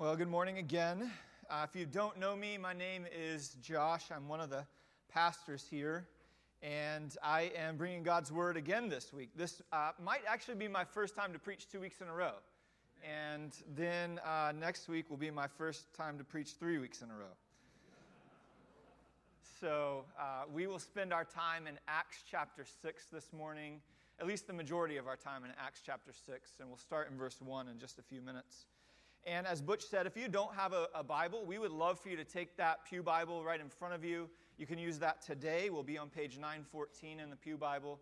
Well, good morning again. Uh, if you don't know me, my name is Josh. I'm one of the pastors here, and I am bringing God's word again this week. This uh, might actually be my first time to preach two weeks in a row, and then uh, next week will be my first time to preach three weeks in a row. So uh, we will spend our time in Acts chapter 6 this morning, at least the majority of our time in Acts chapter 6, and we'll start in verse 1 in just a few minutes. And as Butch said, if you don't have a, a, Bible, we would love for you to take that Pew Bible right in front of you. You can use that today. We'll be on page 914 in the Pew Bible.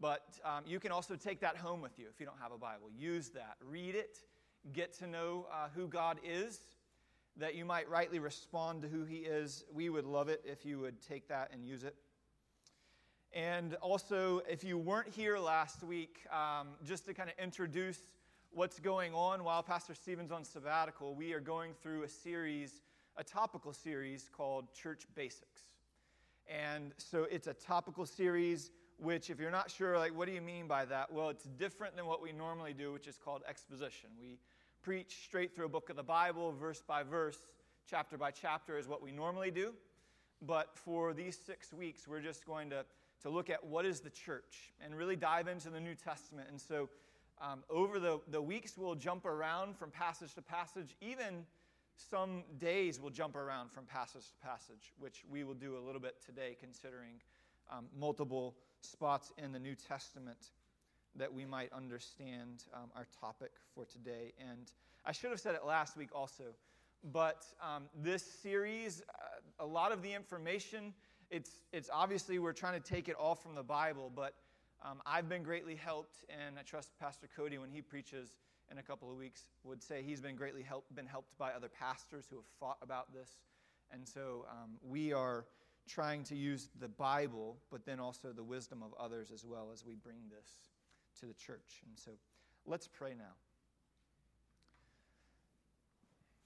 But um, you can also take that home with you if you don't have a Bible. Use that. Read it. Get to know uh, who God is, that you might rightly respond to who He is. We would love it if you would take that and use it. And also, if you weren't here last week, um, just to kind of introduce what's going on while Pastor Stephen's on sabbatical, we are going through a series, a topical series called Church Basics. And so it's a topical series, which, if you're not sure, like, what do you mean by that? Well, it's different than what we normally do, which is called exposition. We preach straight through a book of the Bible, verse by verse, chapter by chapter, is what we normally do. But for these six weeks, we're just going to, to look at what is the church and really dive into the New Testament. And so um, over the, the weeks, we'll jump around from passage to passage. Even some days, we'll jump around from passage to passage, which we will do a little bit today, considering um, multiple spots in the New Testament that we might understand um, our topic for today. And I should have said it last week also, but um, this series, uh, a lot of the information, it's, it's obviously we're trying to take it all from the Bible, but um, I've been greatly helped, and I trust Pastor Cody, when he preaches in a couple of weeks, would say he's been greatly helped, been helped by other pastors who have fought about this. And so um, we are trying to use the Bible, but then also the wisdom of others as well as we bring this to the church. And so let's pray now.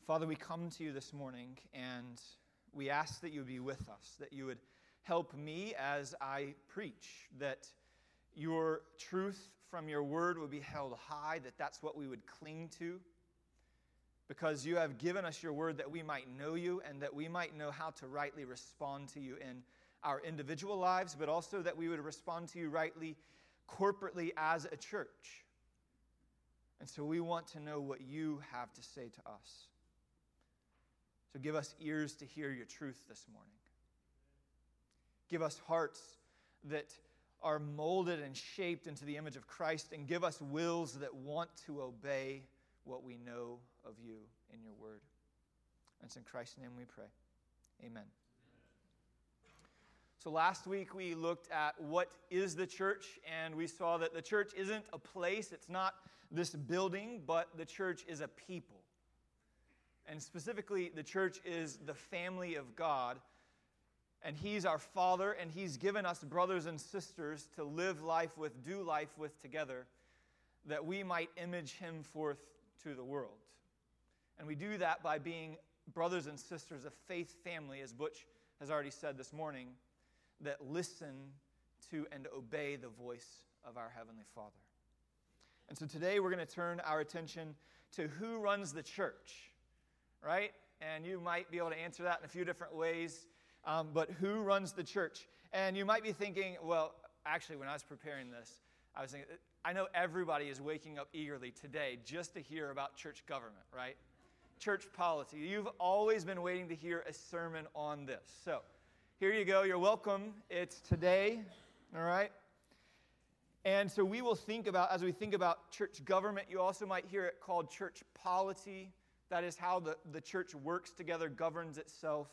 Father, we come to you this morning and we ask that you would be with us, that you would help me as I preach, that your truth from your word would be held high, that that's what we would cling to. Because you have given us your word that we might know you and that we might know how to rightly respond to you in our individual lives, but also that we would respond to you rightly corporately as a church. And so we want to know what you have to say to us. So give us ears to hear your truth this morning. Give us hearts that are molded and shaped into the image of Christ and give us wills that want to obey what we know of you in your word. And it's in Christ's name we pray. Amen. So last week we looked at what is the church, and we saw that the church isn't a place, it's not this building, but the church is a people. And specifically, the church is the family of God and He's our Father, and He's given us brothers and sisters to live life with, do life with together, that we might image Him forth to the world. And we do that by being brothers and sisters of faith family, as Butch has already said this morning, that listen to and obey the voice of our Heavenly Father. And so today we're going to turn our attention to who runs the church, right? And you might be able to answer that in a few different ways um, but who runs the church? And you might be thinking, well, actually, when I was preparing this, I was thinking, I know everybody is waking up eagerly today just to hear about church government, right? Church policy. You've always been waiting to hear a sermon on this. So here you go. You're welcome. It's today, all right? And so we will think about, as we think about church government, you also might hear it called church polity. That is how the, the church works together, governs itself.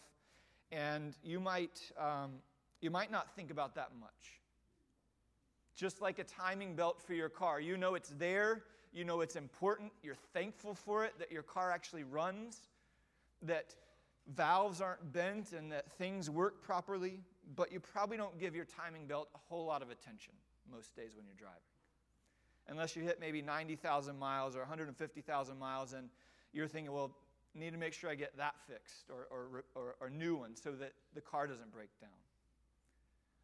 And you might, um, you might not think about that much. Just like a timing belt for your car. You know it's there, you know it's important, you're thankful for it, that your car actually runs, that valves aren't bent, and that things work properly, but you probably don't give your timing belt a whole lot of attention most days when you're driving. Unless you hit maybe 90,000 miles or 150,000 miles, and you're thinking, well, need to make sure I get that fixed or, or, or, or new one so that the car doesn't break down.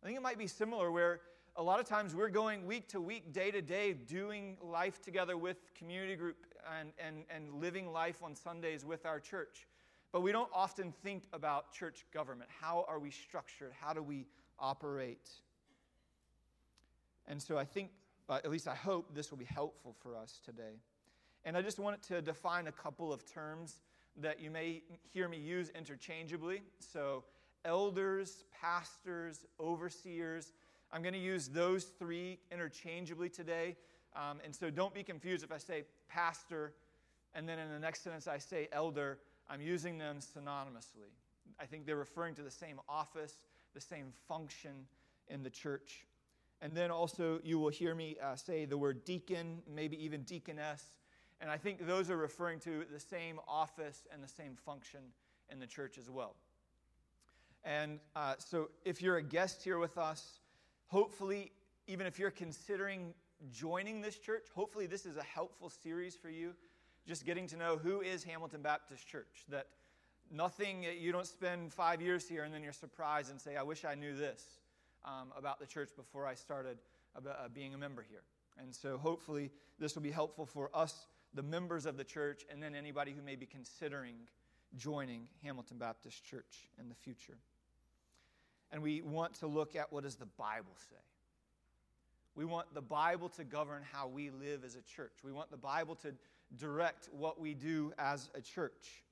I think it might be similar where a lot of times we're going week to week, day to day, doing life together with community group and, and, and living life on Sundays with our church. But we don't often think about church government. How are we structured? How do we operate? And so I think, uh, at least I hope, this will be helpful for us today. And I just wanted to define a couple of terms that you may hear me use interchangeably. So, elders, pastors, overseers. I'm going to use those three interchangeably today. Um, and so, don't be confused if I say pastor and then in the next sentence I say elder. I'm using them synonymously. I think they're referring to the same office, the same function in the church. And then also, you will hear me uh, say the word deacon, maybe even deaconess. And I think those are referring to the same office and the same function in the church as well. And uh, so, if you're a guest here with us, hopefully, even if you're considering joining this church, hopefully, this is a helpful series for you. Just getting to know who is Hamilton Baptist Church. That nothing, you don't spend five years here and then you're surprised and say, I wish I knew this um, about the church before I started about, uh, being a member here. And so hopefully this will be helpful for us, the members of the church, and then anybody who may be considering joining Hamilton Baptist Church in the future. And we want to look at what does the Bible say? We want the Bible to govern how we live as a church. We want the Bible to direct what we do as a church.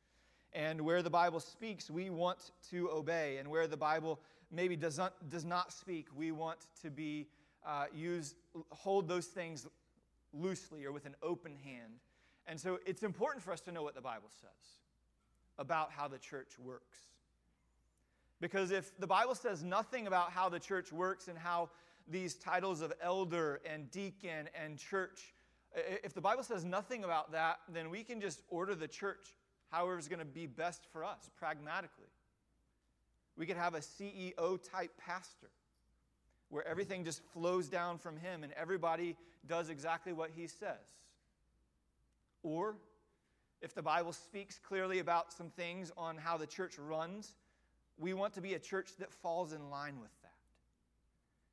And where the Bible speaks, we want to obey. And where the Bible maybe does not, does not speak, we want to be uh, use hold those things loosely or with an open hand. And so it's important for us to know what the Bible says about how the church works. Because if the Bible says nothing about how the church works and how these titles of elder and deacon and church, if the Bible says nothing about that, then we can just order the church however is going to be best for us, pragmatically. We could have a CEO type pastor where everything just flows down from him and everybody does exactly what he says. Or if the Bible speaks clearly about some things on how the church runs, we want to be a church that falls in line with that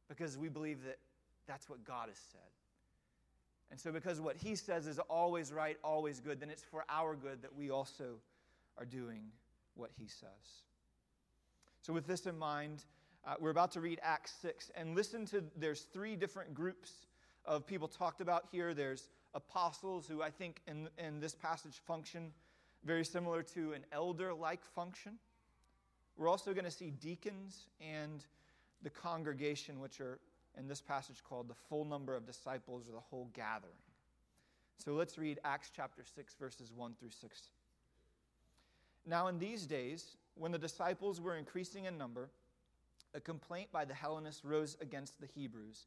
because we believe that that's what God has said. And so, because what he says is always right, always good, then it's for our good that we also are doing what he says. So, with this in mind, uh, we're about to read Acts 6 and listen to there's three different groups of people talked about here. There's apostles, who I think in, in this passage function very similar to an elder like function. We're also going to see deacons and the congregation, which are in this passage called the full number of disciples or the whole gathering. So let's read Acts chapter 6, verses 1 through 6. Now, in these days, when the disciples were increasing in number, a complaint by the Hellenists rose against the Hebrews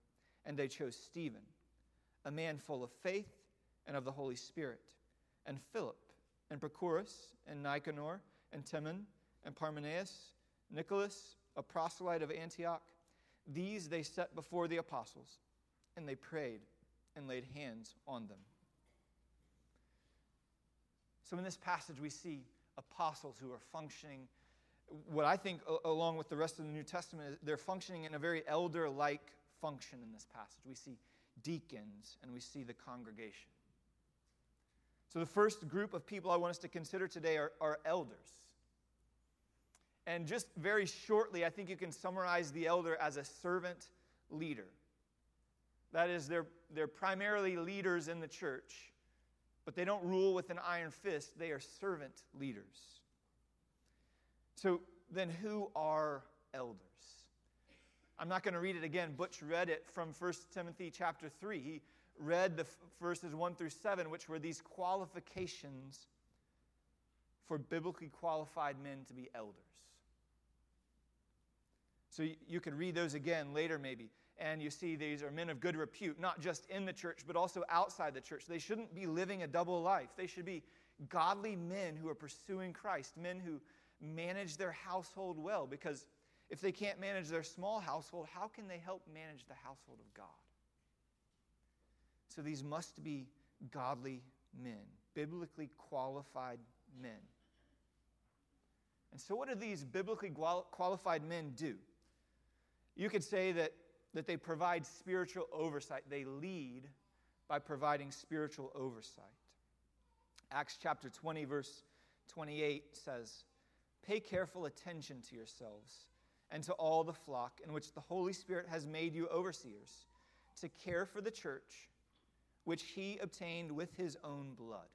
And they chose Stephen, a man full of faith and of the Holy Spirit, and Philip, and Prochorus, and Nicanor, and Timon, and Parmenas, Nicholas, a proselyte of Antioch these they set before the apostles, and they prayed and laid hands on them. So, in this passage, we see apostles who are functioning, what I think, along with the rest of the New Testament, they're functioning in a very elder like function in this passage. We see deacons and we see the congregation. So, the first group of people I want us to consider today are, are elders. And just very shortly, I think you can summarize the elder as a servant leader. That is, they're, they're primarily leaders in the church, but they don't rule with an iron fist. They are servant leaders. So, then who are elders? I'm not going to read it again. Butch read it from 1 Timothy chapter 3. He read the verses 1 through 7, which were these qualifications for biblically qualified men to be elders. So you, could read those again later, maybe. and you see these are men of good repute, not just in the church, but also outside the church. They shouldn't be living a double life. They should be godly men who are pursuing Christ, men who manage their household well, because if they can't manage their small household, how can they help manage the household of God? So these must be godly men, biblically qualified men. And so, what do these biblically qualified men do? You could say that, that they provide spiritual oversight, they lead by providing spiritual oversight. Acts chapter 20, verse 28 says, Pay careful attention to yourselves and to all the flock in which the Holy Spirit has made you overseers, to care for the church, which he obtained with his own blood.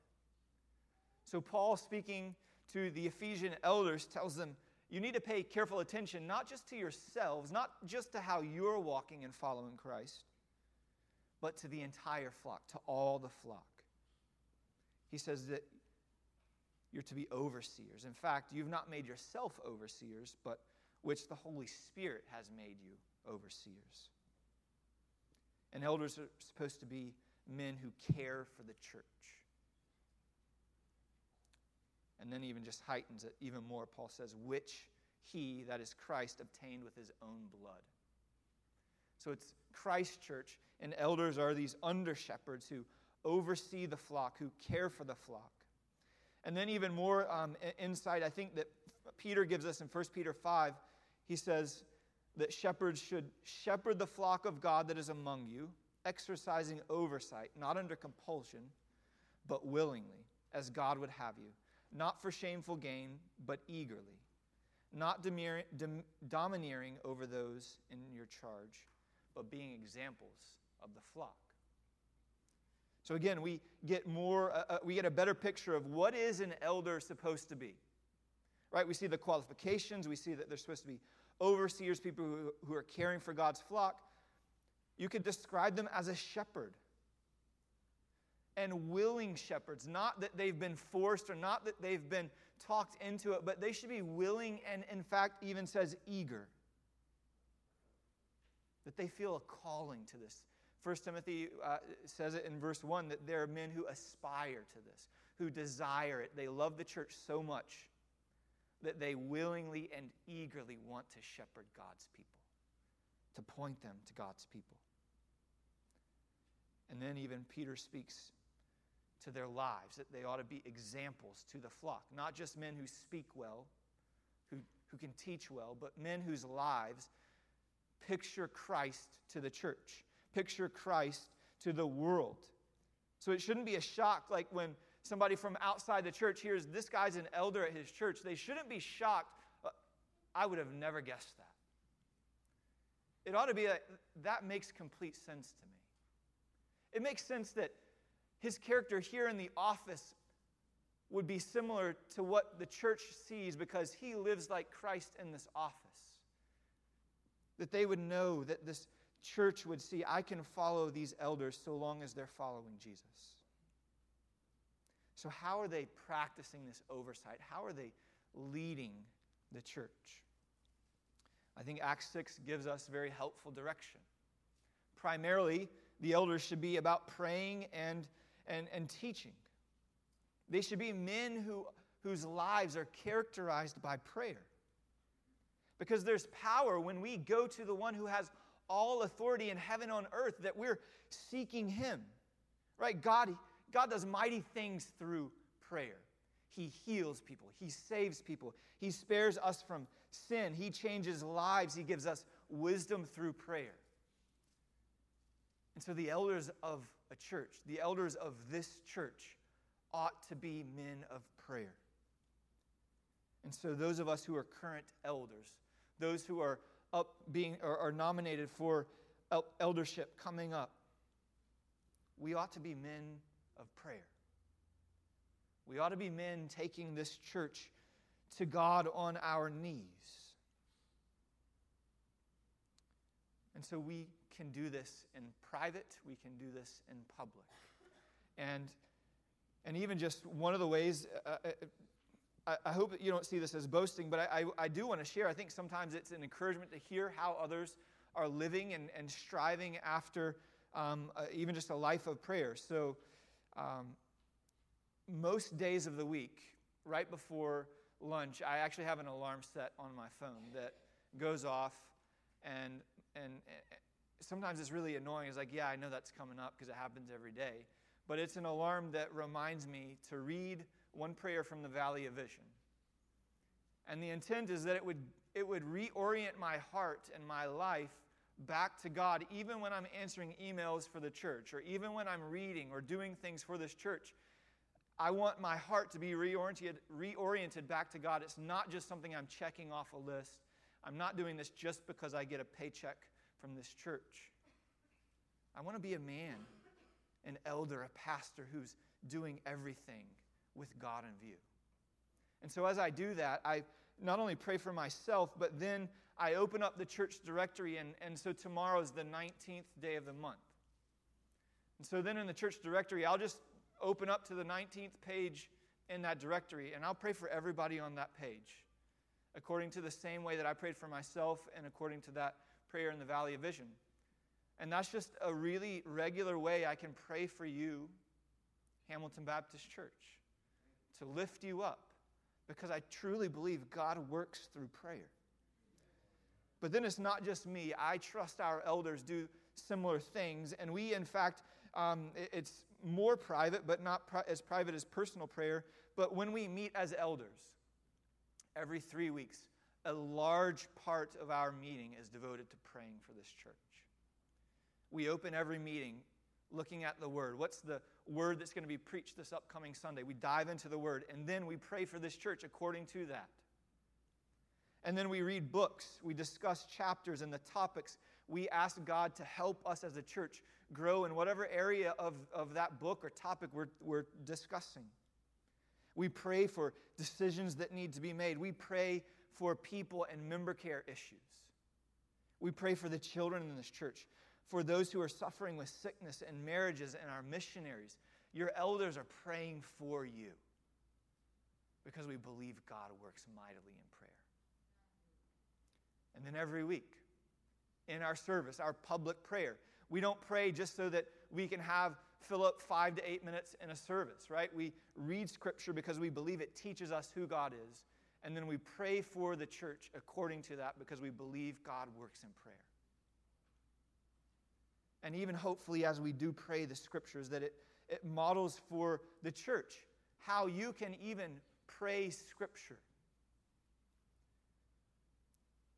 So, Paul, speaking to the Ephesian elders, tells them, You need to pay careful attention, not just to yourselves, not just to how you're walking and following Christ, but to the entire flock, to all the flock. He says that you're to be overseers. In fact, you've not made yourself overseers, but which the Holy Spirit has made you overseers. And elders are supposed to be men who care for the church. And then even just heightens it even more. Paul says, which he, that is Christ, obtained with his own blood. So it's Christ church, and elders are these under shepherds who oversee the flock, who care for the flock. And then, even more um, insight, I think that Peter gives us in 1 Peter 5. He says that shepherds should shepherd the flock of God that is among you, exercising oversight, not under compulsion, but willingly, as God would have you, not for shameful gain, but eagerly, not domineering over those in your charge, but being examples of the flock. So again, we get more, uh, uh, we get a better picture of what is an elder supposed to be. Right? We see the qualifications. We see that they're supposed to be overseers, people who, who are caring for God's flock. You could describe them as a shepherd. And willing shepherds, not that they've been forced or not that they've been talked into it, but they should be willing and, in fact, even says eager. That they feel a calling to this 1 Timothy uh, says it in verse 1 that there are men who aspire to this, who desire it. They love the church so much that they willingly and eagerly want to shepherd God's people, to point them to God's people. And then even Peter speaks to their lives, that they ought to be examples to the flock, not just men who speak well, who, who can teach well, but men whose lives picture Christ to the church picture Christ to the world. So it shouldn't be a shock like when somebody from outside the church hears this guy's an elder at his church. They shouldn't be shocked. Uh, I would have never guessed that. It ought to be a, that makes complete sense to me. It makes sense that his character here in the office would be similar to what the church sees because he lives like Christ in this office. That they would know that this church would see I can follow these elders so long as they're following Jesus. So, how are they practicing this oversight? How are they leading the church? I think Acts 6 gives us very helpful direction. Primarily, the elders should be about praying and, and, and teaching. They should be men who, whose lives are characterized by prayer. Because there's power when we go to the one who has all authority in heaven on earth, that we're seeking Him. Right? God, God does mighty things through prayer. He heals people, He saves people, He spares us from sin, He changes lives, He gives us wisdom through prayer. And so the elders of a church, the elders of this church, ought to be men of prayer. And so those of us who are current elders, those who are up being or, are nominated for eldership coming up, we ought to be men of prayer. We ought to be men taking this church to God on our knees. And so we can do this in private, we can do this in public. And, and even just one of the ways, uh, uh I, I hope that you don't see this as boasting, but I, I, I do want to share. I think sometimes it's an encouragement to hear how others are living and, and striving after um, uh, even just a life of prayer. So, um, most days of the week, right before lunch, I actually have an alarm set on my phone that goes off, and, and, and sometimes it's really annoying. It's like, yeah, I know that's coming up because it happens every day. But it's an alarm that reminds me to read one prayer from the Valley of Vision. And the intent is that it would, it would reorient my heart and my life back to God, even when I'm answering emails for the church, or even when I'm reading or doing things for this church. I want my heart to be reoriented, reoriented back to God. It's not just something I'm checking off a list. I'm not doing this just because I get a paycheck from this church. I want to be a man, an elder, a pastor who's doing everything with God in view. And so as I do that, I not only pray for myself, but then I open up the church directory, and, and so tomorrow is the 19th day of the month. And so then in the church directory, I'll just open up to the 19th page in that directory, and I'll pray for everybody on that page, according to the same way that I prayed for myself and according to that prayer in the Valley of Vision. And that's just a really regular way I can pray for you, Hamilton Baptist Church, to lift you up, because I truly believe God works through prayer. But then it's not just me. I trust our elders do similar things. And we, in fact, um, it's more private, but not pri- as private as personal prayer. But when we meet as elders every three weeks, a large part of our meeting is devoted to praying for this church. We open every meeting looking at the Word. What's the Word that's going to be preached this upcoming Sunday? We dive into the Word, and then we pray for this church according to that. And then we read books, we discuss chapters and the topics. We ask God to help us as a church grow in whatever area of, of that book or topic we're, we're discussing. We pray for decisions that need to be made. We pray for people and member care issues. We pray for the children in this church, for those who are suffering with sickness and marriages and our missionaries. Your elders are praying for you because we believe God works mightily in prayer. And then every week in our service, our public prayer, we don't pray just so that we can have fill up five to eight minutes in a service, right? We read scripture because we believe it teaches us who God is. And then we pray for the church according to that because we believe God works in prayer. And even hopefully, as we do pray the scriptures, that it, it models for the church how you can even pray scripture.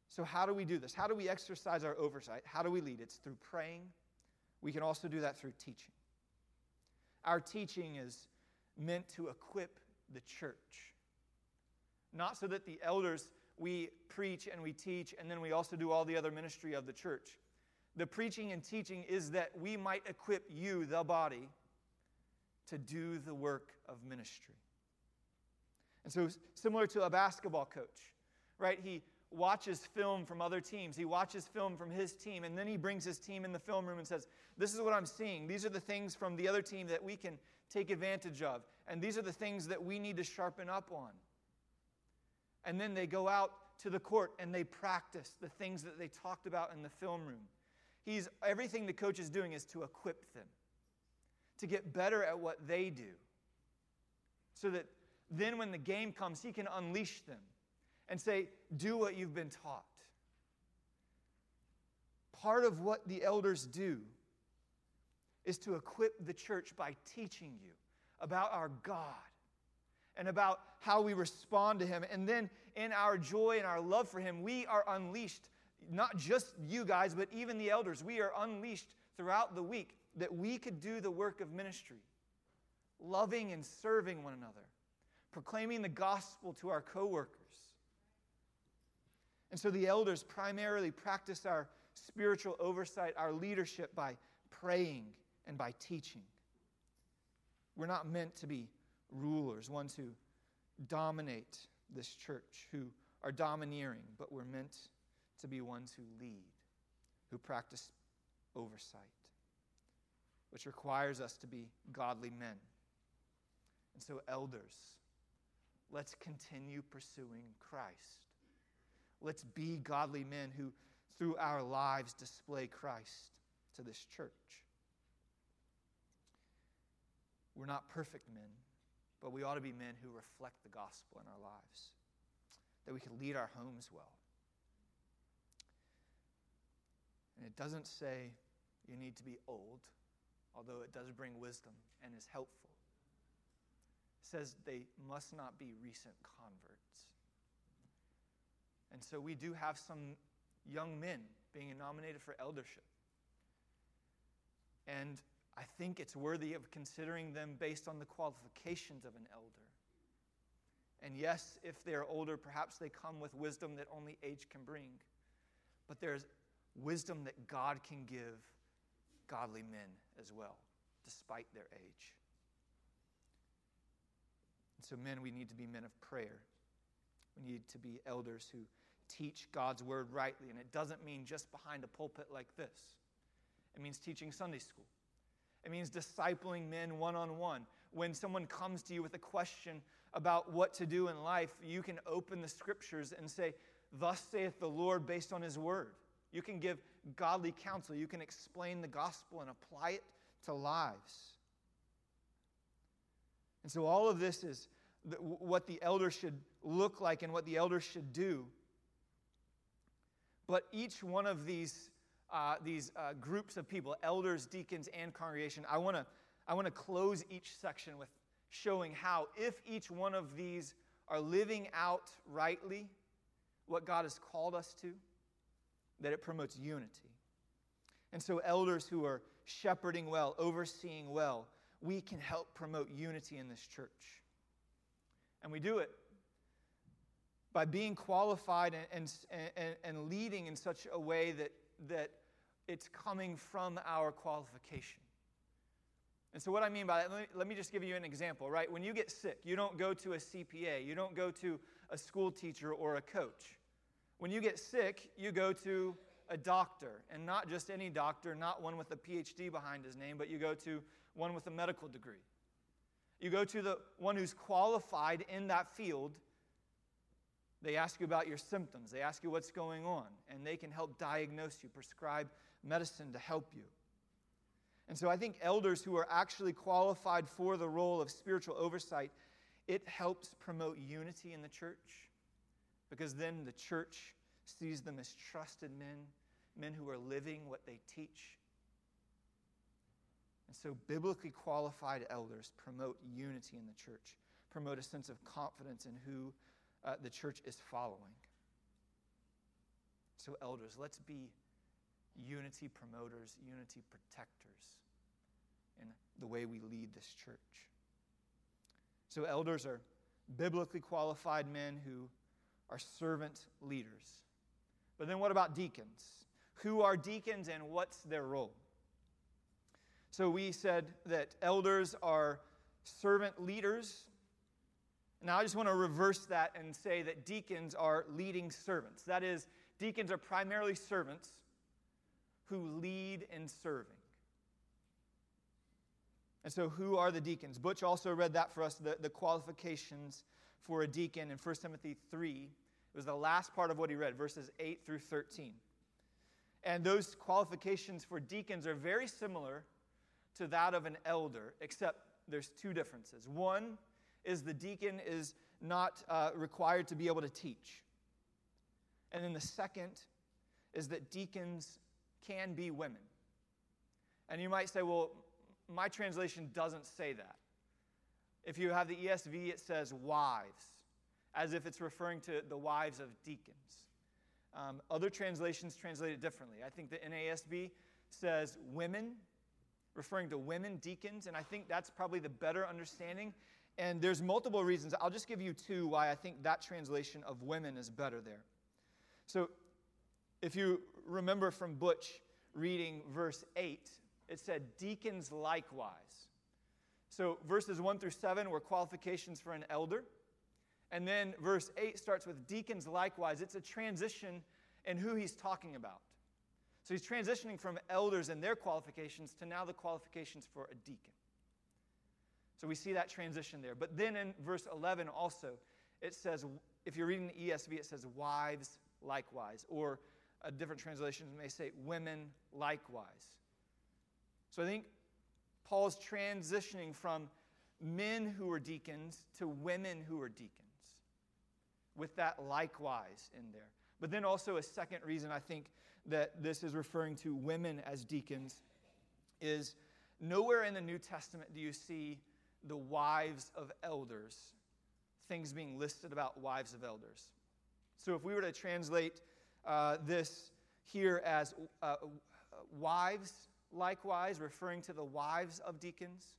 So, how do we do this? How do we exercise our oversight? How do we lead? It's through praying. We can also do that through teaching. Our teaching is meant to equip the church, not so that the elders we preach and we teach, and then we also do all the other ministry of the church. The preaching and teaching is that we might equip you, the body, to do the work of ministry. And so, similar to a basketball coach, right? He watches film from other teams. He watches film from his team, and then he brings his team in the film room and says, This is what I'm seeing. These are the things from the other team that we can take advantage of, and these are the things that we need to sharpen up on. And then they go out to the court and they practice the things that they talked about in the film room. He's, everything the coach is doing is to equip them, to get better at what they do, so that then when the game comes, he can unleash them and say, Do what you've been taught. Part of what the elders do is to equip the church by teaching you about our God and about how we respond to Him. And then in our joy and our love for Him, we are unleashed, not just you guys, but even the elders, we are unleashed throughout the week that we could do the work of ministry, loving and serving one another, proclaiming the gospel to our coworkers and so the elders primarily practice our spiritual oversight, our leadership by praying and by teaching. We're not meant to be rulers, ones who dominate this church, who are domineering, but we're meant to be ones who lead, who practice oversight, which requires us to be godly men. And so, elders, let's continue pursuing Christ. Let's be godly men who, through our lives, display Christ to this church. We're not perfect men, but we ought to be men who reflect the gospel in our lives, that we can lead our homes well. And it doesn't say you need to be old, although it does bring wisdom and is helpful. It says they must not be recent converts. And so we do have some young men being nominated for eldership. And I think it's worthy of considering them based on the qualifications of an elder. And yes, if they're older, perhaps they come with wisdom that only age can bring. But there's wisdom that God can give godly men as well, despite their age. And so, men, we need to be men of prayer. We need to be elders who teach God's word rightly. And it doesn't mean just behind a pulpit like this, it means teaching Sunday school. It means discipling men one on one. When someone comes to you with a question about what to do in life, you can open the scriptures and say, Thus saith the Lord, based on his word. You can give godly counsel. You can explain the gospel and apply it to lives. And so, all of this is what the elder should look like and what the elder should do. But each one of these, uh, these uh, groups of people, elders, deacons, and congregation, I want to I wanna close each section with showing how, if each one of these are living out rightly what God has called us to, that it promotes unity. And so, elders who are shepherding well, overseeing well, we can help promote unity in this church. And we do it by being qualified and, and, and, leading in such a way that, that it's coming from our qualification. And so, what I mean by that, let me, let me just give you an example, right? When you get sick, you don't go to a CPA, you don't go to a school teacher or a coach. When you get sick, you go to a doctor, and not just any doctor, not one with a PhD behind his name, but you go to one with a medical degree. You go to the one who's qualified in that field. They ask you about your symptoms, they ask you what's going on, and they can help diagnose you, prescribe medicine to help you. And so I think elders who are actually qualified for the role of spiritual oversight, it helps promote unity in the church because then the church sees them as trusted men, men who are living what they teach. And so, biblically qualified elders promote unity in the church, promote a sense of confidence in who uh, the church is following. So, elders, let's be unity promoters, unity protectors in the way we lead this church. So, elders are biblically qualified men who are servant leaders. But then what about deacons? Who are deacons and what's their role? So we said that elders are servant leaders. Now I just want to reverse that and say that deacons are leading servants. That is, deacons are primarily servants who lead in serving. And so, who are the deacons? Butch also read that for us, the, the qualifications for a deacon in 1 Timothy 3. It was the last part of what he read, verses 8 through 13. And those qualifications for deacons are very similar to that of an elder, except there's two differences. One is the deacon is not uh, required to be able to teach. And then the second is that deacons can be women. And you might say, well, my translation doesn't say that. If you have the ESV, it says wives, as if it's referring to the wives of deacons. Um, other translations translate it differently. I think the NASB says women, referring to women deacons, and I think that's probably the better understanding. And there's multiple reasons. I'll just give you two why I think that translation of women is better there. So, if you remember from Butch reading verse 8, it said, Deacons likewise. So verses 1 through 7 were qualifications for an elder. And then verse 8 starts with deacons likewise. It's a transition in who he's talking about. So he's transitioning from elders and their qualifications to now the qualifications for a deacon. So we see that transition there. But then in verse 11 also, it says, if you're reading the ESV, it says wives likewise, or uh, different translations may say women likewise. So I think Paul's transitioning from men who are deacons to women who are deacons, with that likewise in there. But then also, a second reason I think that this is referring to women as deacons is nowhere in the New Testament do you see the wives of elders, things being listed about wives of elders. So if we were to translate uh, this here as uh, wives, likewise, referring to the wives of deacons,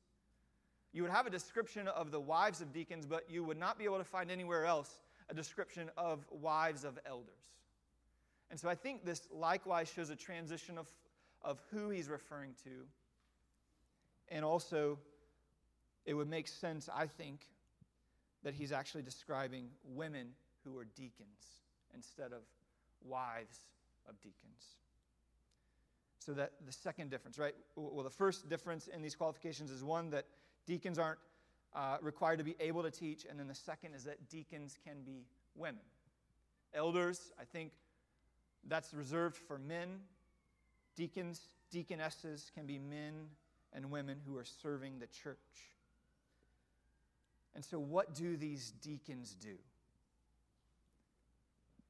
you would have a description of the wives of deacons, but you would not be able to find anywhere else a description of wives of elders. And so I think this likewise shows a transition of, of who he's referring to. And also, it would make sense, I think, that he's actually describing women who are deacons instead of wives of deacons. So that the second difference, right? Well, the first difference in these qualifications is one that deacons aren't uh, required to be able to teach, and then the second is that deacons can be women. Elders, I think that's reserved for men. Deacons, deaconesses can be men and women who are serving the church. And so, what do these deacons do?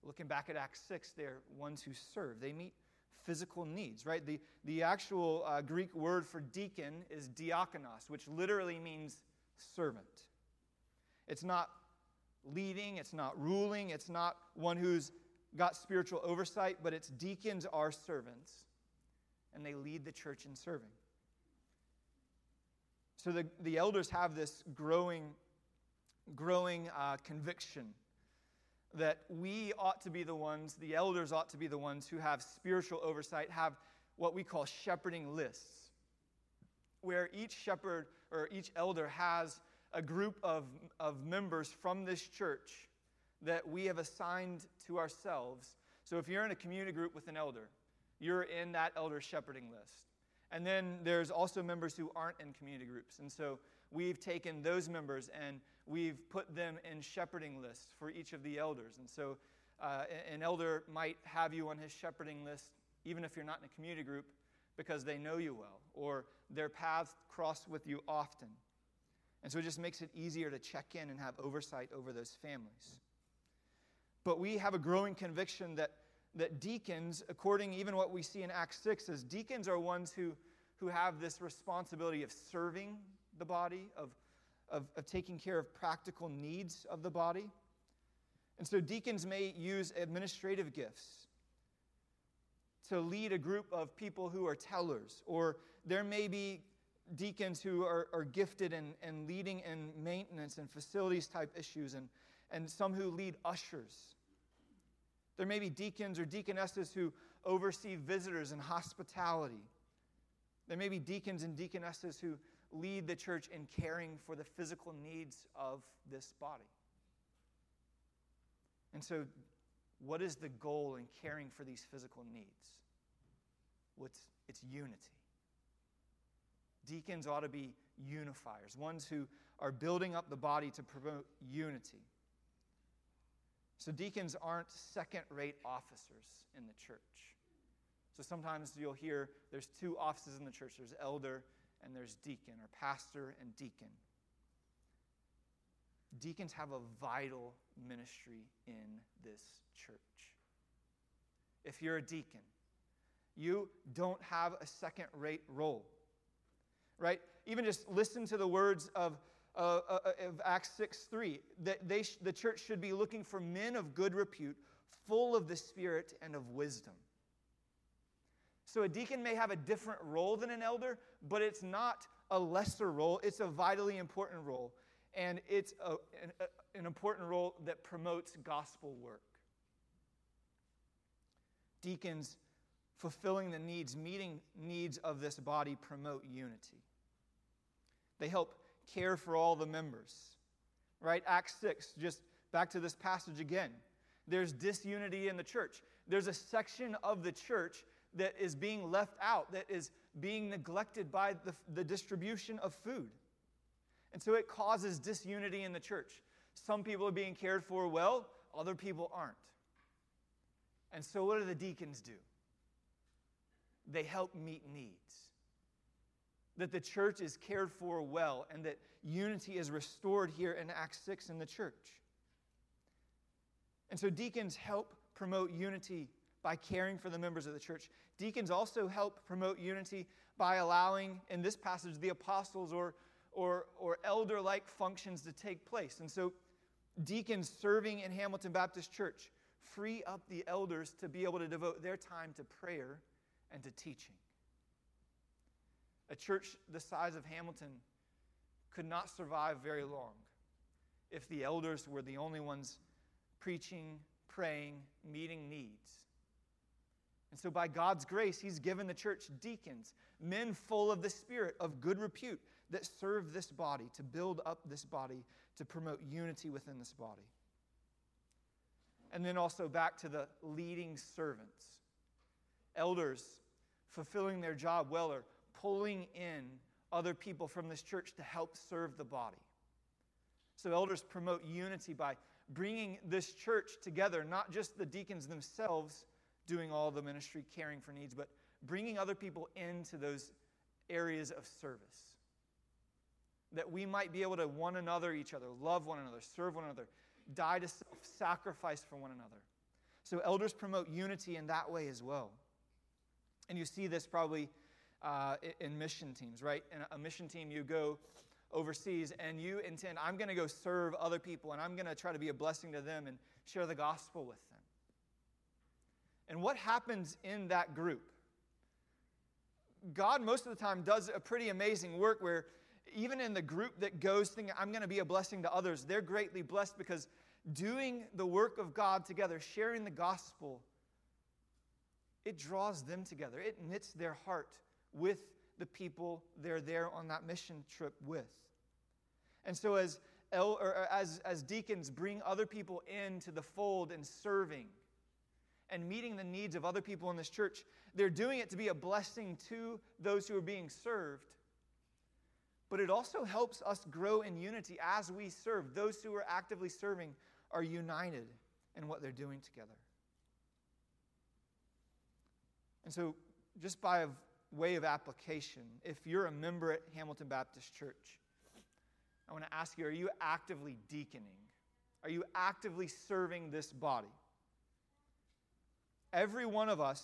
Looking back at Acts 6, they're ones who serve. They meet physical needs, right? The, the actual uh, Greek word for deacon is diakonos, which literally means servant. It's not leading, it's not ruling, it's not one who's got spiritual oversight, but it's deacons are servants, and they lead the church in serving. So the, the elders have this growing, growing uh, conviction that we ought to be the ones, the elders ought to be the ones who have spiritual oversight, have what we call shepherding lists, where each shepherd or each elder has a group of, of members from this church that we have assigned to ourselves. So if you're in a community group with an elder, you're in that elder shepherding list. And then there's also members who aren't in community groups. And so we've taken those members and we've put them in shepherding lists for each of the elders. And so uh, an elder might have you on his shepherding list, even if you're not in a community group, because they know you well, or their paths cross with you often. And so it just makes it easier to check in and have oversight over those families. But we have a growing conviction that, that deacons, according even what we see in Acts 6, is deacons are ones who, who have this responsibility of serving the body, of, of, of taking care of practical needs of the body. And so deacons may use administrative gifts to lead a group of people who are tellers, or there may be deacons who are, are gifted in, in leading in maintenance and facilities type issues, and, and some who lead ushers. There may be deacons or deaconesses who oversee visitors and hospitality. There may be deacons and deaconesses who lead the church in caring for the physical needs of this body. And so, what is the goal in caring for these physical needs? What's it's unity. Deacons ought to be unifiers, ones who are building up the body to promote unity. So, deacons aren't second rate officers in the church. So, sometimes you'll hear there's two offices in the church there's elder and there's deacon, or pastor and deacon. Deacons have a vital ministry in this church. If you're a deacon, you don't have a second rate role, right? Even just listen to the words of, uh, uh, of Acts 6 3. That they sh- the church should be looking for men of good repute, full of the Spirit and of wisdom. So a deacon may have a different role than an elder, but it's not a lesser role, it's a vitally important role. And it's a, an, a, an important role that promotes gospel work. Deacons fulfilling the needs, meeting needs of this body, promote unity. They help care for all the members. Right? Acts 6, just back to this passage again. There's disunity in the church. There's a section of the church that is being left out, that is being neglected by the, the distribution of food. And so it causes disunity in the church. Some people are being cared for well, other people aren't. And so, what do the deacons do? They help meet needs. That the church is cared for well and that unity is restored here in Acts 6 in the church. And so, deacons help promote unity by caring for the members of the church. Deacons also help promote unity by allowing, in this passage, the apostles or, or, or elder like functions to take place. And so, deacons serving in Hamilton Baptist Church free up the elders to be able to devote their time to prayer and to teaching. A church the size of Hamilton could not survive very long if the elders were the only ones preaching, praying, meeting needs. And so, by God's grace, He's given the church deacons, men full of the Spirit, of good repute, that serve this body, to build up this body, to promote unity within this body. And then also back to the leading servants. Elders fulfilling their job well or pulling in other people from this church to help serve the body. So, elders promote unity by bringing this church together, not just the deacons themselves doing all the ministry, caring for needs, but bringing other people into those areas of service. That we might be able to one another, each other, love one another, serve one another, die to self, sacrifice for one another. So, elders promote unity in that way as well. And you see this probably uh, in mission teams, right? In a mission team, you go overseas and you intend, I'm going to go serve other people and I'm going to try to be a blessing to them and share the gospel with them. And what happens in that group? God, most of the time, does a pretty amazing work where even in the group that goes thinking, I'm going to be a blessing to others, they're greatly blessed because doing the work of God together, sharing the gospel, it draws them together. It knits their heart with the people they're there on that mission trip with. And so, as, el- or as, as deacons bring other people into the fold and serving and meeting the needs of other people in this church, they're doing it to be a blessing to those who are being served. But it also helps us grow in unity as we serve. Those who are actively serving are united in what they're doing together. And so, just by way of application, if you're a member at Hamilton Baptist Church, I want to ask you are you actively deaconing? Are you actively serving this body? Every one of us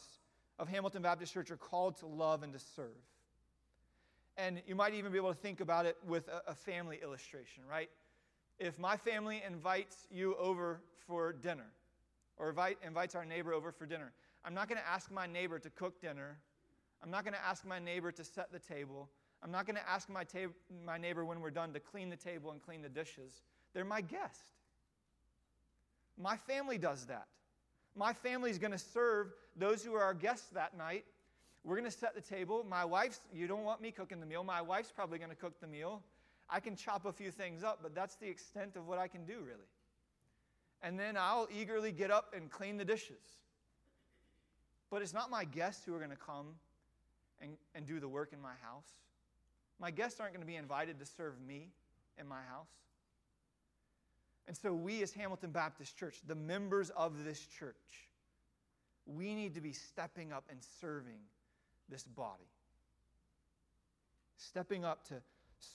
of Hamilton Baptist Church are called to love and to serve. And you might even be able to think about it with a, family illustration, right? If my family invites you over for dinner, or invite, invites our neighbor over for dinner, I'm not going to ask my neighbor to cook dinner I'm not going to ask my neighbor to set the table. I'm not going to ask my, ta- my neighbor when we're done to clean the table and clean the dishes. They're my guest. My family does that. My family is going to serve those who are our guests that night. We're going to set the table. My wife's, you don't want me cooking the meal. My wife's probably going to cook the meal. I can chop a few things up, but that's the extent of what I can do, really. And then I'll eagerly get up and clean the dishes. But it's not my guests who are going to come and, and do the work in my house. My guests aren't going to be invited to serve me in my house. And so, we as Hamilton Baptist Church, the members of this church, we need to be stepping up and serving this body. Stepping up to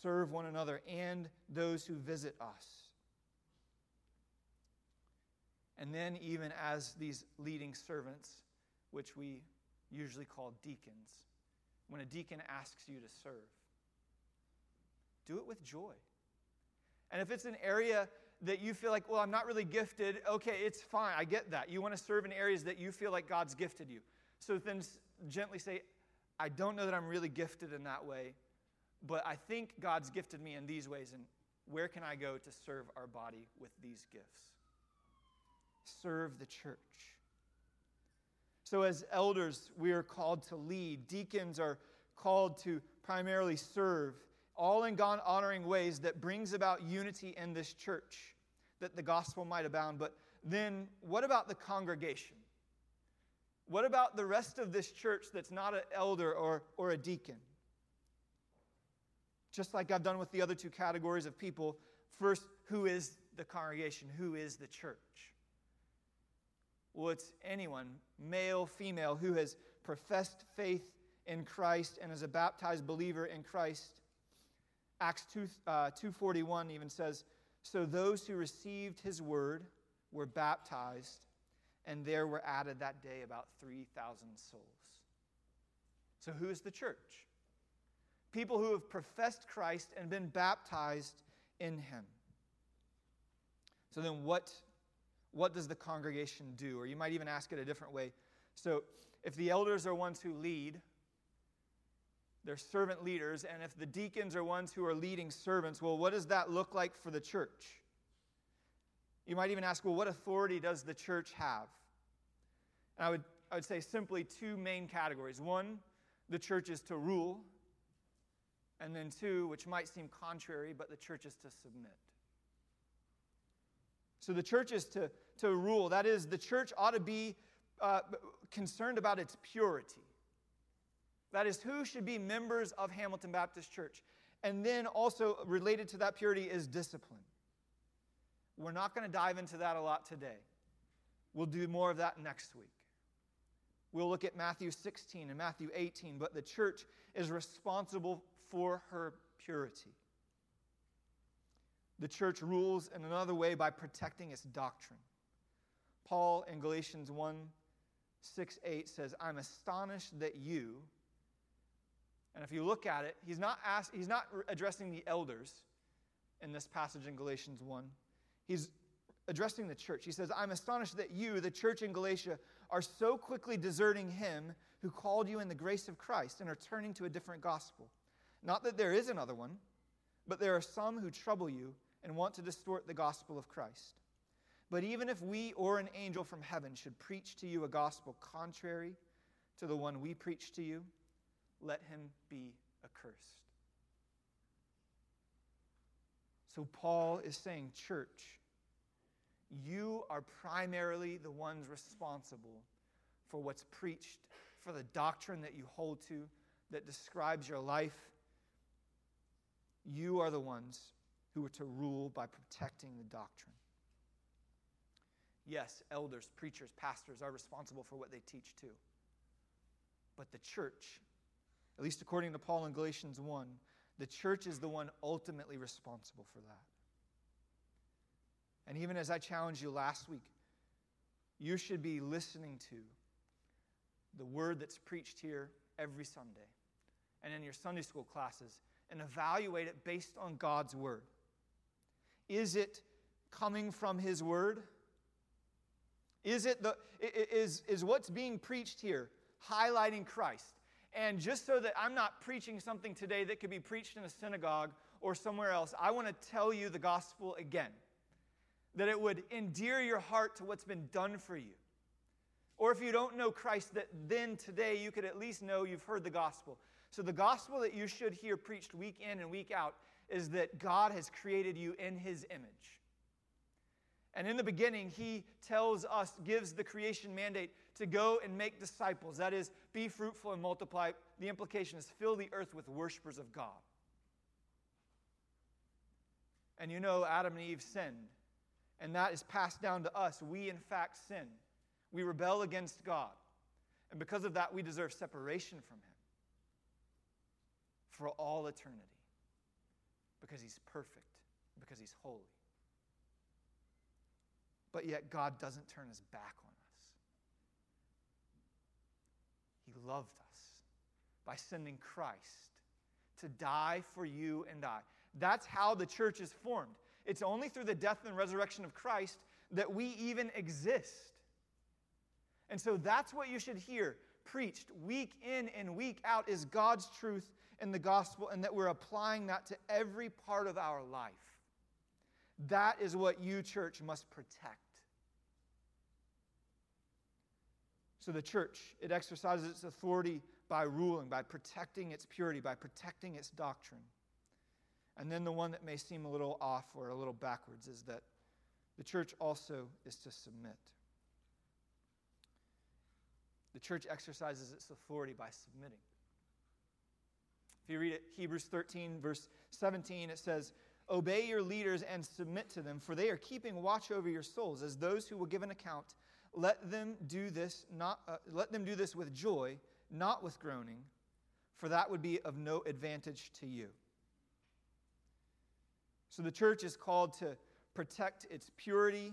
serve one another and those who visit us. And then, even as these leading servants, which we usually call deacons, when a deacon asks you to serve. Do it with joy. And if it's an area that you feel like, well, I'm not really gifted, okay, it's fine. I get that. You want to serve in areas that you feel like God's gifted you. So then gently say, I don't know that I'm really gifted in that way, but I think God's gifted me in these ways. And where can I go to serve our body with these gifts? Serve the church. So, as elders, we are called to lead. Deacons are called to primarily serve, all in God honoring ways that brings about unity in this church, that the gospel might abound. But then, what about the congregation? What about the rest of this church that's not an elder or, or a deacon? Just like I've done with the other two categories of people, first, who is the congregation? Who is the church? Well, it's anyone, male, female, who has professed faith in Christ and as a baptized believer in Christ. Acts 2, uh, 241 even says, So those who received his word were baptized, and there were added that day about 3,000 souls. So who is the church? People who have professed Christ and been baptized in him. So then what, what does the congregation do? Or you might even ask it a different way. So if the elders are ones who lead, they're servant leaders, and if the deacons are ones who are leading servants, well, what does that look like for the church? You might even ask, well, what authority does the church have? And I would, I would say simply two main categories. One, the church is to rule, and then two, which might seem contrary, but the church is to submit. So the church is to, to rule. That is, the church ought to be uh, concerned about its purity. That is, who should be members of Hamilton Baptist Church. And then also related to that purity is discipline. We're not going to dive into that a lot today. We'll do more of that next week. We'll look at Matthew 16 and Matthew 18, but the church is responsible for her purity. The church rules in another way by protecting its doctrine. Paul in Galatians 1 6 8 says, I'm astonished that you, and if you look at it, he's not, ask, he's not addressing the elders in this passage in Galatians 1. He's addressing the church. He says, I'm astonished that you, the church in Galatia, are so quickly deserting him who called you in the grace of Christ and are turning to a different gospel. Not that there is another one, but there are some who trouble you and want to distort the gospel of Christ. But even if we or an angel from heaven should preach to you a gospel contrary to the one we preach to you, let him be accursed. So Paul is saying, church, you are primarily the ones responsible for what's preached, for the doctrine that you hold to that describes your life. You are the ones who are to rule by protecting the doctrine. Yes, elders, preachers, pastors are responsible for what they teach too. But the church, at least according to Paul in Galatians 1, the church is the one ultimately responsible for that. And even as I challenged you last week, you should be listening to the word that's preached here every Sunday and in your Sunday school classes and evaluate it based on God's word. Is it coming from His word? Is, it the, is, is what's being preached here highlighting Christ? And just so that I'm not preaching something today that could be preached in a synagogue or somewhere else, I want to tell you the gospel again that it would endear your heart to what's been done for you. Or if you don't know Christ, that then today you could at least know you've heard the gospel. So, the gospel that you should hear preached week in and week out is that God has created you in his image. And in the beginning, he tells us, gives the creation mandate to go and make disciples. That is, be fruitful and multiply. The implication is fill the earth with worshipers of God. And you know, Adam and Eve sinned and that is passed down to us. We, in fact, sin. We rebel against God. And because of that, we deserve separation from Him for all eternity because He's perfect, because He's holy. But yet, God doesn't turn His back on us. He loved us by sending Christ to die for you and I. That's how the church is formed. It's only through the death and resurrection of Christ that we even exist. And so that's what you should hear preached week in and week out is God's truth in the gospel and that we're applying that to every part of our life. That is what you, church, must protect. So the church, it exercises its authority by ruling, by protecting its purity, by protecting its doctrine. And then the one that may seem a little off or a little backwards is that the church also is to submit. The church exercises its authority by submitting. If you read it, Hebrews 13, verse 17, it says, Obey your leaders and submit to them, for they are keeping watch over your souls as those who will give an account. Let them do this not uh, let them do this with joy, not with groaning, for that would be of no advantage to you. So the church is called to protect its purity,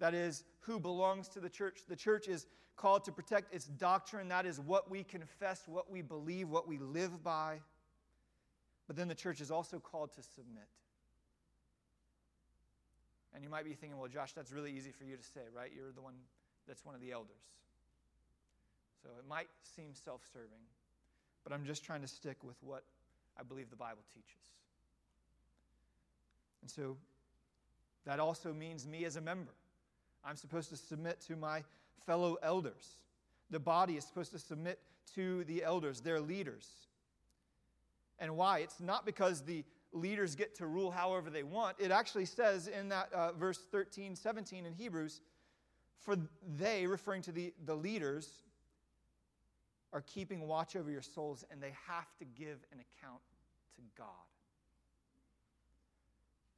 that is, who belongs to the church. The church is called to protect its doctrine, that is, what we confess, what we believe, what we live by. But then the church is also called to submit. And you might be thinking, well, Josh, that's really easy for you to say, right? You're the one that's one of the elders. So it might seem self serving, but I'm just trying to stick with what I believe the Bible teaches. And so that also means me as a member. I'm supposed to submit to my fellow elders. The body is supposed to submit to the elders, their leaders. And why? It's not because the leaders get to rule however they want. It actually says in that uh, verse 13, 17 in Hebrews, for they, referring to the, the leaders, are keeping watch over your souls and they have to give an account to God.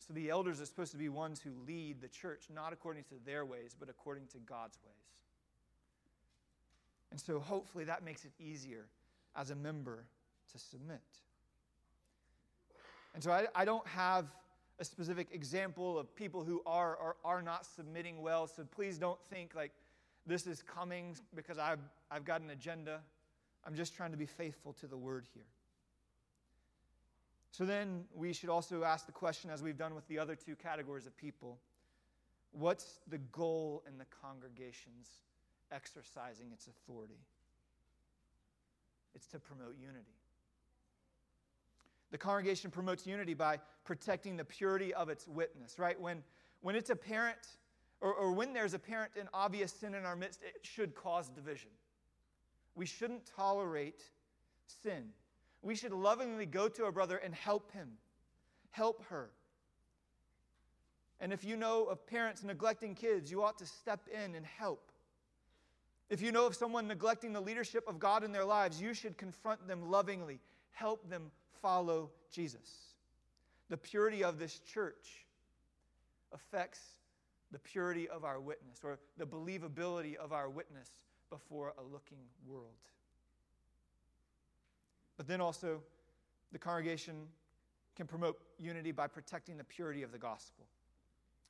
So the elders are supposed to be ones who lead the church, not according to their ways, but according to God's ways. And so hopefully that makes it easier as a member to submit. And so I, I don't have a specific example of people who are or are not submitting well. So please don't think like this is coming because I've, I've got an agenda. I'm just trying to be faithful to the word here. So then we should also ask the question, as we've done with the other two categories of people what's the goal in the congregation's exercising its authority? It's to promote unity. The congregation promotes unity by protecting the purity of its witness, right? When, when it's apparent, or, or when there's apparent and obvious sin in our midst, it should cause division. We shouldn't tolerate sin. We should lovingly go to a brother and help him, help her. And if you know of parents neglecting kids, you ought to step in and help. If you know of someone neglecting the leadership of God in their lives, you should confront them lovingly, help them follow Jesus. The purity of this church affects the purity of our witness or the believability of our witness before a looking world. But then also, the congregation can promote unity by protecting the purity of the gospel,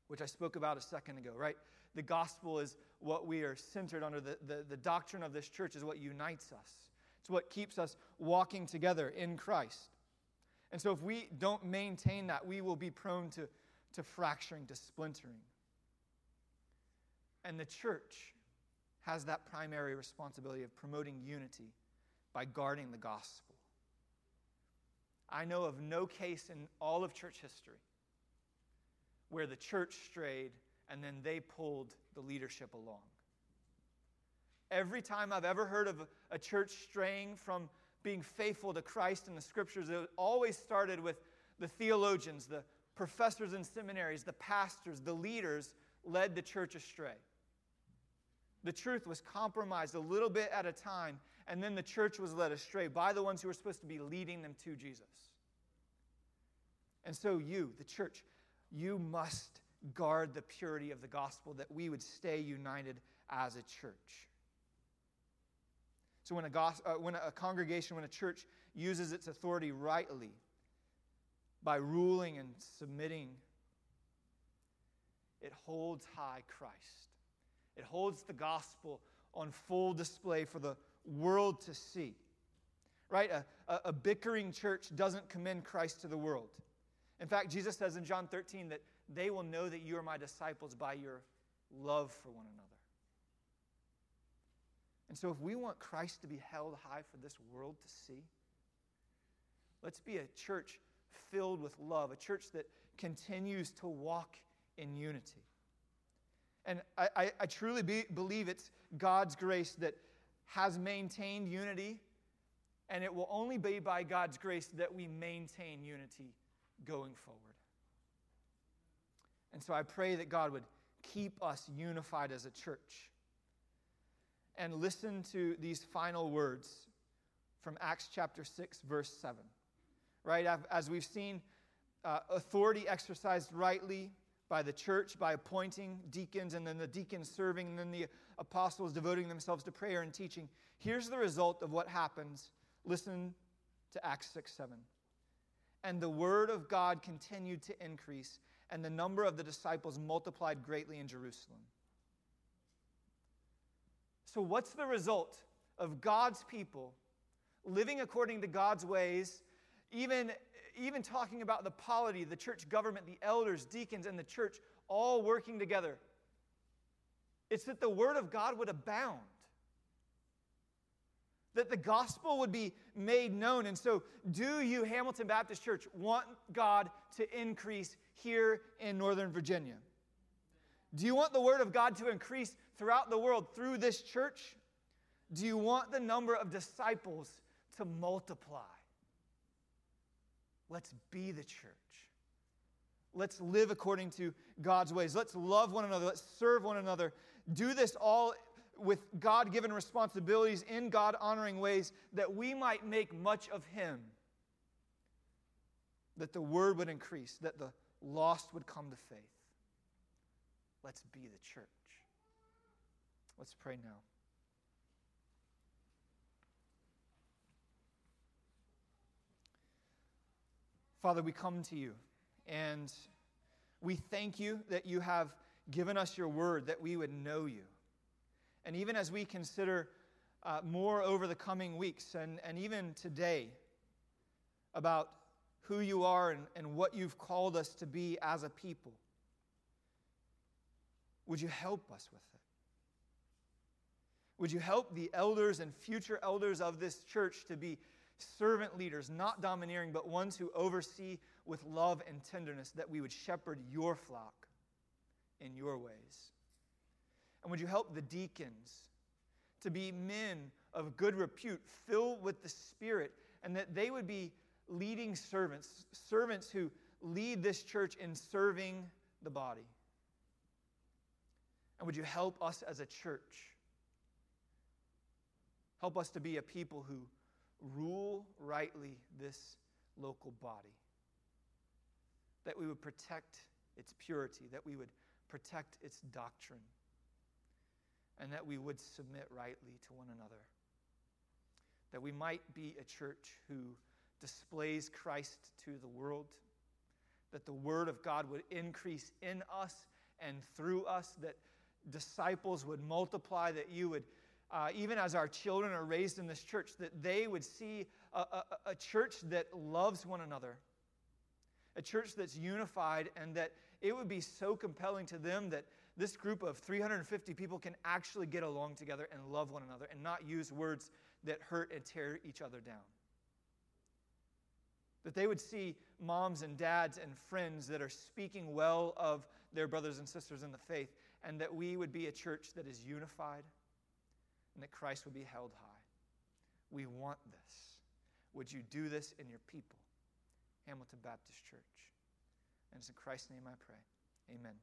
which I spoke about a second ago, right? The gospel is what we are centered under. The, the, the doctrine of this church is what unites us, it's what keeps us walking together in Christ. And so, if we don't maintain that, we will be prone to, to fracturing, to splintering. And the church has that primary responsibility of promoting unity by guarding the gospel. I know of no case in all of church history where the church strayed and then they pulled the leadership along. Every time I've ever heard of a church straying from being faithful to Christ and the scriptures, it always started with the theologians, the professors in seminaries, the pastors, the leaders led the church astray. The truth was compromised a little bit at a time, and then the church was led astray by the ones who were supposed to be leading them to Jesus. And so, you, the church, you must guard the purity of the gospel that we would stay united as a church. So when a, uh, when a congregation, when a church uses its authority rightly by ruling and submitting, it holds high Christ. It holds the gospel on full display for the world to see. Right? A, a, a bickering church doesn't commend Christ to the world. In fact, Jesus says in John 13 that they will know that you are my disciples by your love for one another. And so, if we want Christ to be held high for this world to see, let's be a church filled with love, a church that continues to walk in unity. And I, I, I truly be, believe it's God's grace that has maintained unity, and it will only be by God's grace that we maintain unity going forward. And so I pray that God would keep us unified as a church and listen to these final words from Acts chapter 6, verse 7. Right? As we've seen, uh, authority exercised rightly by the church by appointing deacons, and then the deacons serving, and then the apostles devoting themselves to prayer and teaching. Here's the result of what happens. Listen to Acts 6 7. And the word of God continued to increase, and the number of the disciples multiplied greatly in Jerusalem. So, what's the result of God's people living according to God's ways, even, even talking about the polity, the church government, the elders, deacons, and the church all working together? It's that the word of God would abound that the gospel would be made known. And so, do you, Hamilton Baptist Church, want God to increase here in Northern Virginia? Do you want the word of God to increase throughout the world through this church? Do you want the number of disciples to multiply? Let's be the church. Let's live according to God's ways. Let's love one another. Let's serve one another. Do this all with God given responsibilities in God honoring ways that we might make much of Him. That the word would increase, that the lost would come to faith. Let's be the church. Let's pray now. Father, we come to you and we thank you that you have given us your word, that we would know you. And even as we consider uh, more over the coming weeks and, and even today about who you are and, and what you've called us to be as a people, would you help us with it? Would you help the elders and future elders of this church to be servant leaders, not domineering, but ones who oversee with love and tenderness, that we would shepherd your flock in your ways? And would you help the deacons to be men of good repute, filled with the Spirit, and that they would be leading servants, servants who lead this church in serving the body? And would you help us as a church? Help us to be a people who rule rightly this local body. That we would protect its purity, that we would protect its doctrine and that we would submit rightly to one another. That we might be a church who displays Christ to the world, that the Word of God would increase in us and through us, that disciples would multiply, that you would, uh, even as our children are raised in this church, that they would see a, a, a church that loves one another, a church that's unified, and that it would be so compelling to them that this group of 350 people can actually get along together and love one another and not use words that hurt and tear each other down. That they would see moms and dads and friends that are speaking well of their brothers and sisters in the faith, and that we would be a church that is unified and that Christ would be held high. We want this. Would you do this in your people? Hamilton Baptist Church. And it's in Christ's name I pray. Amen.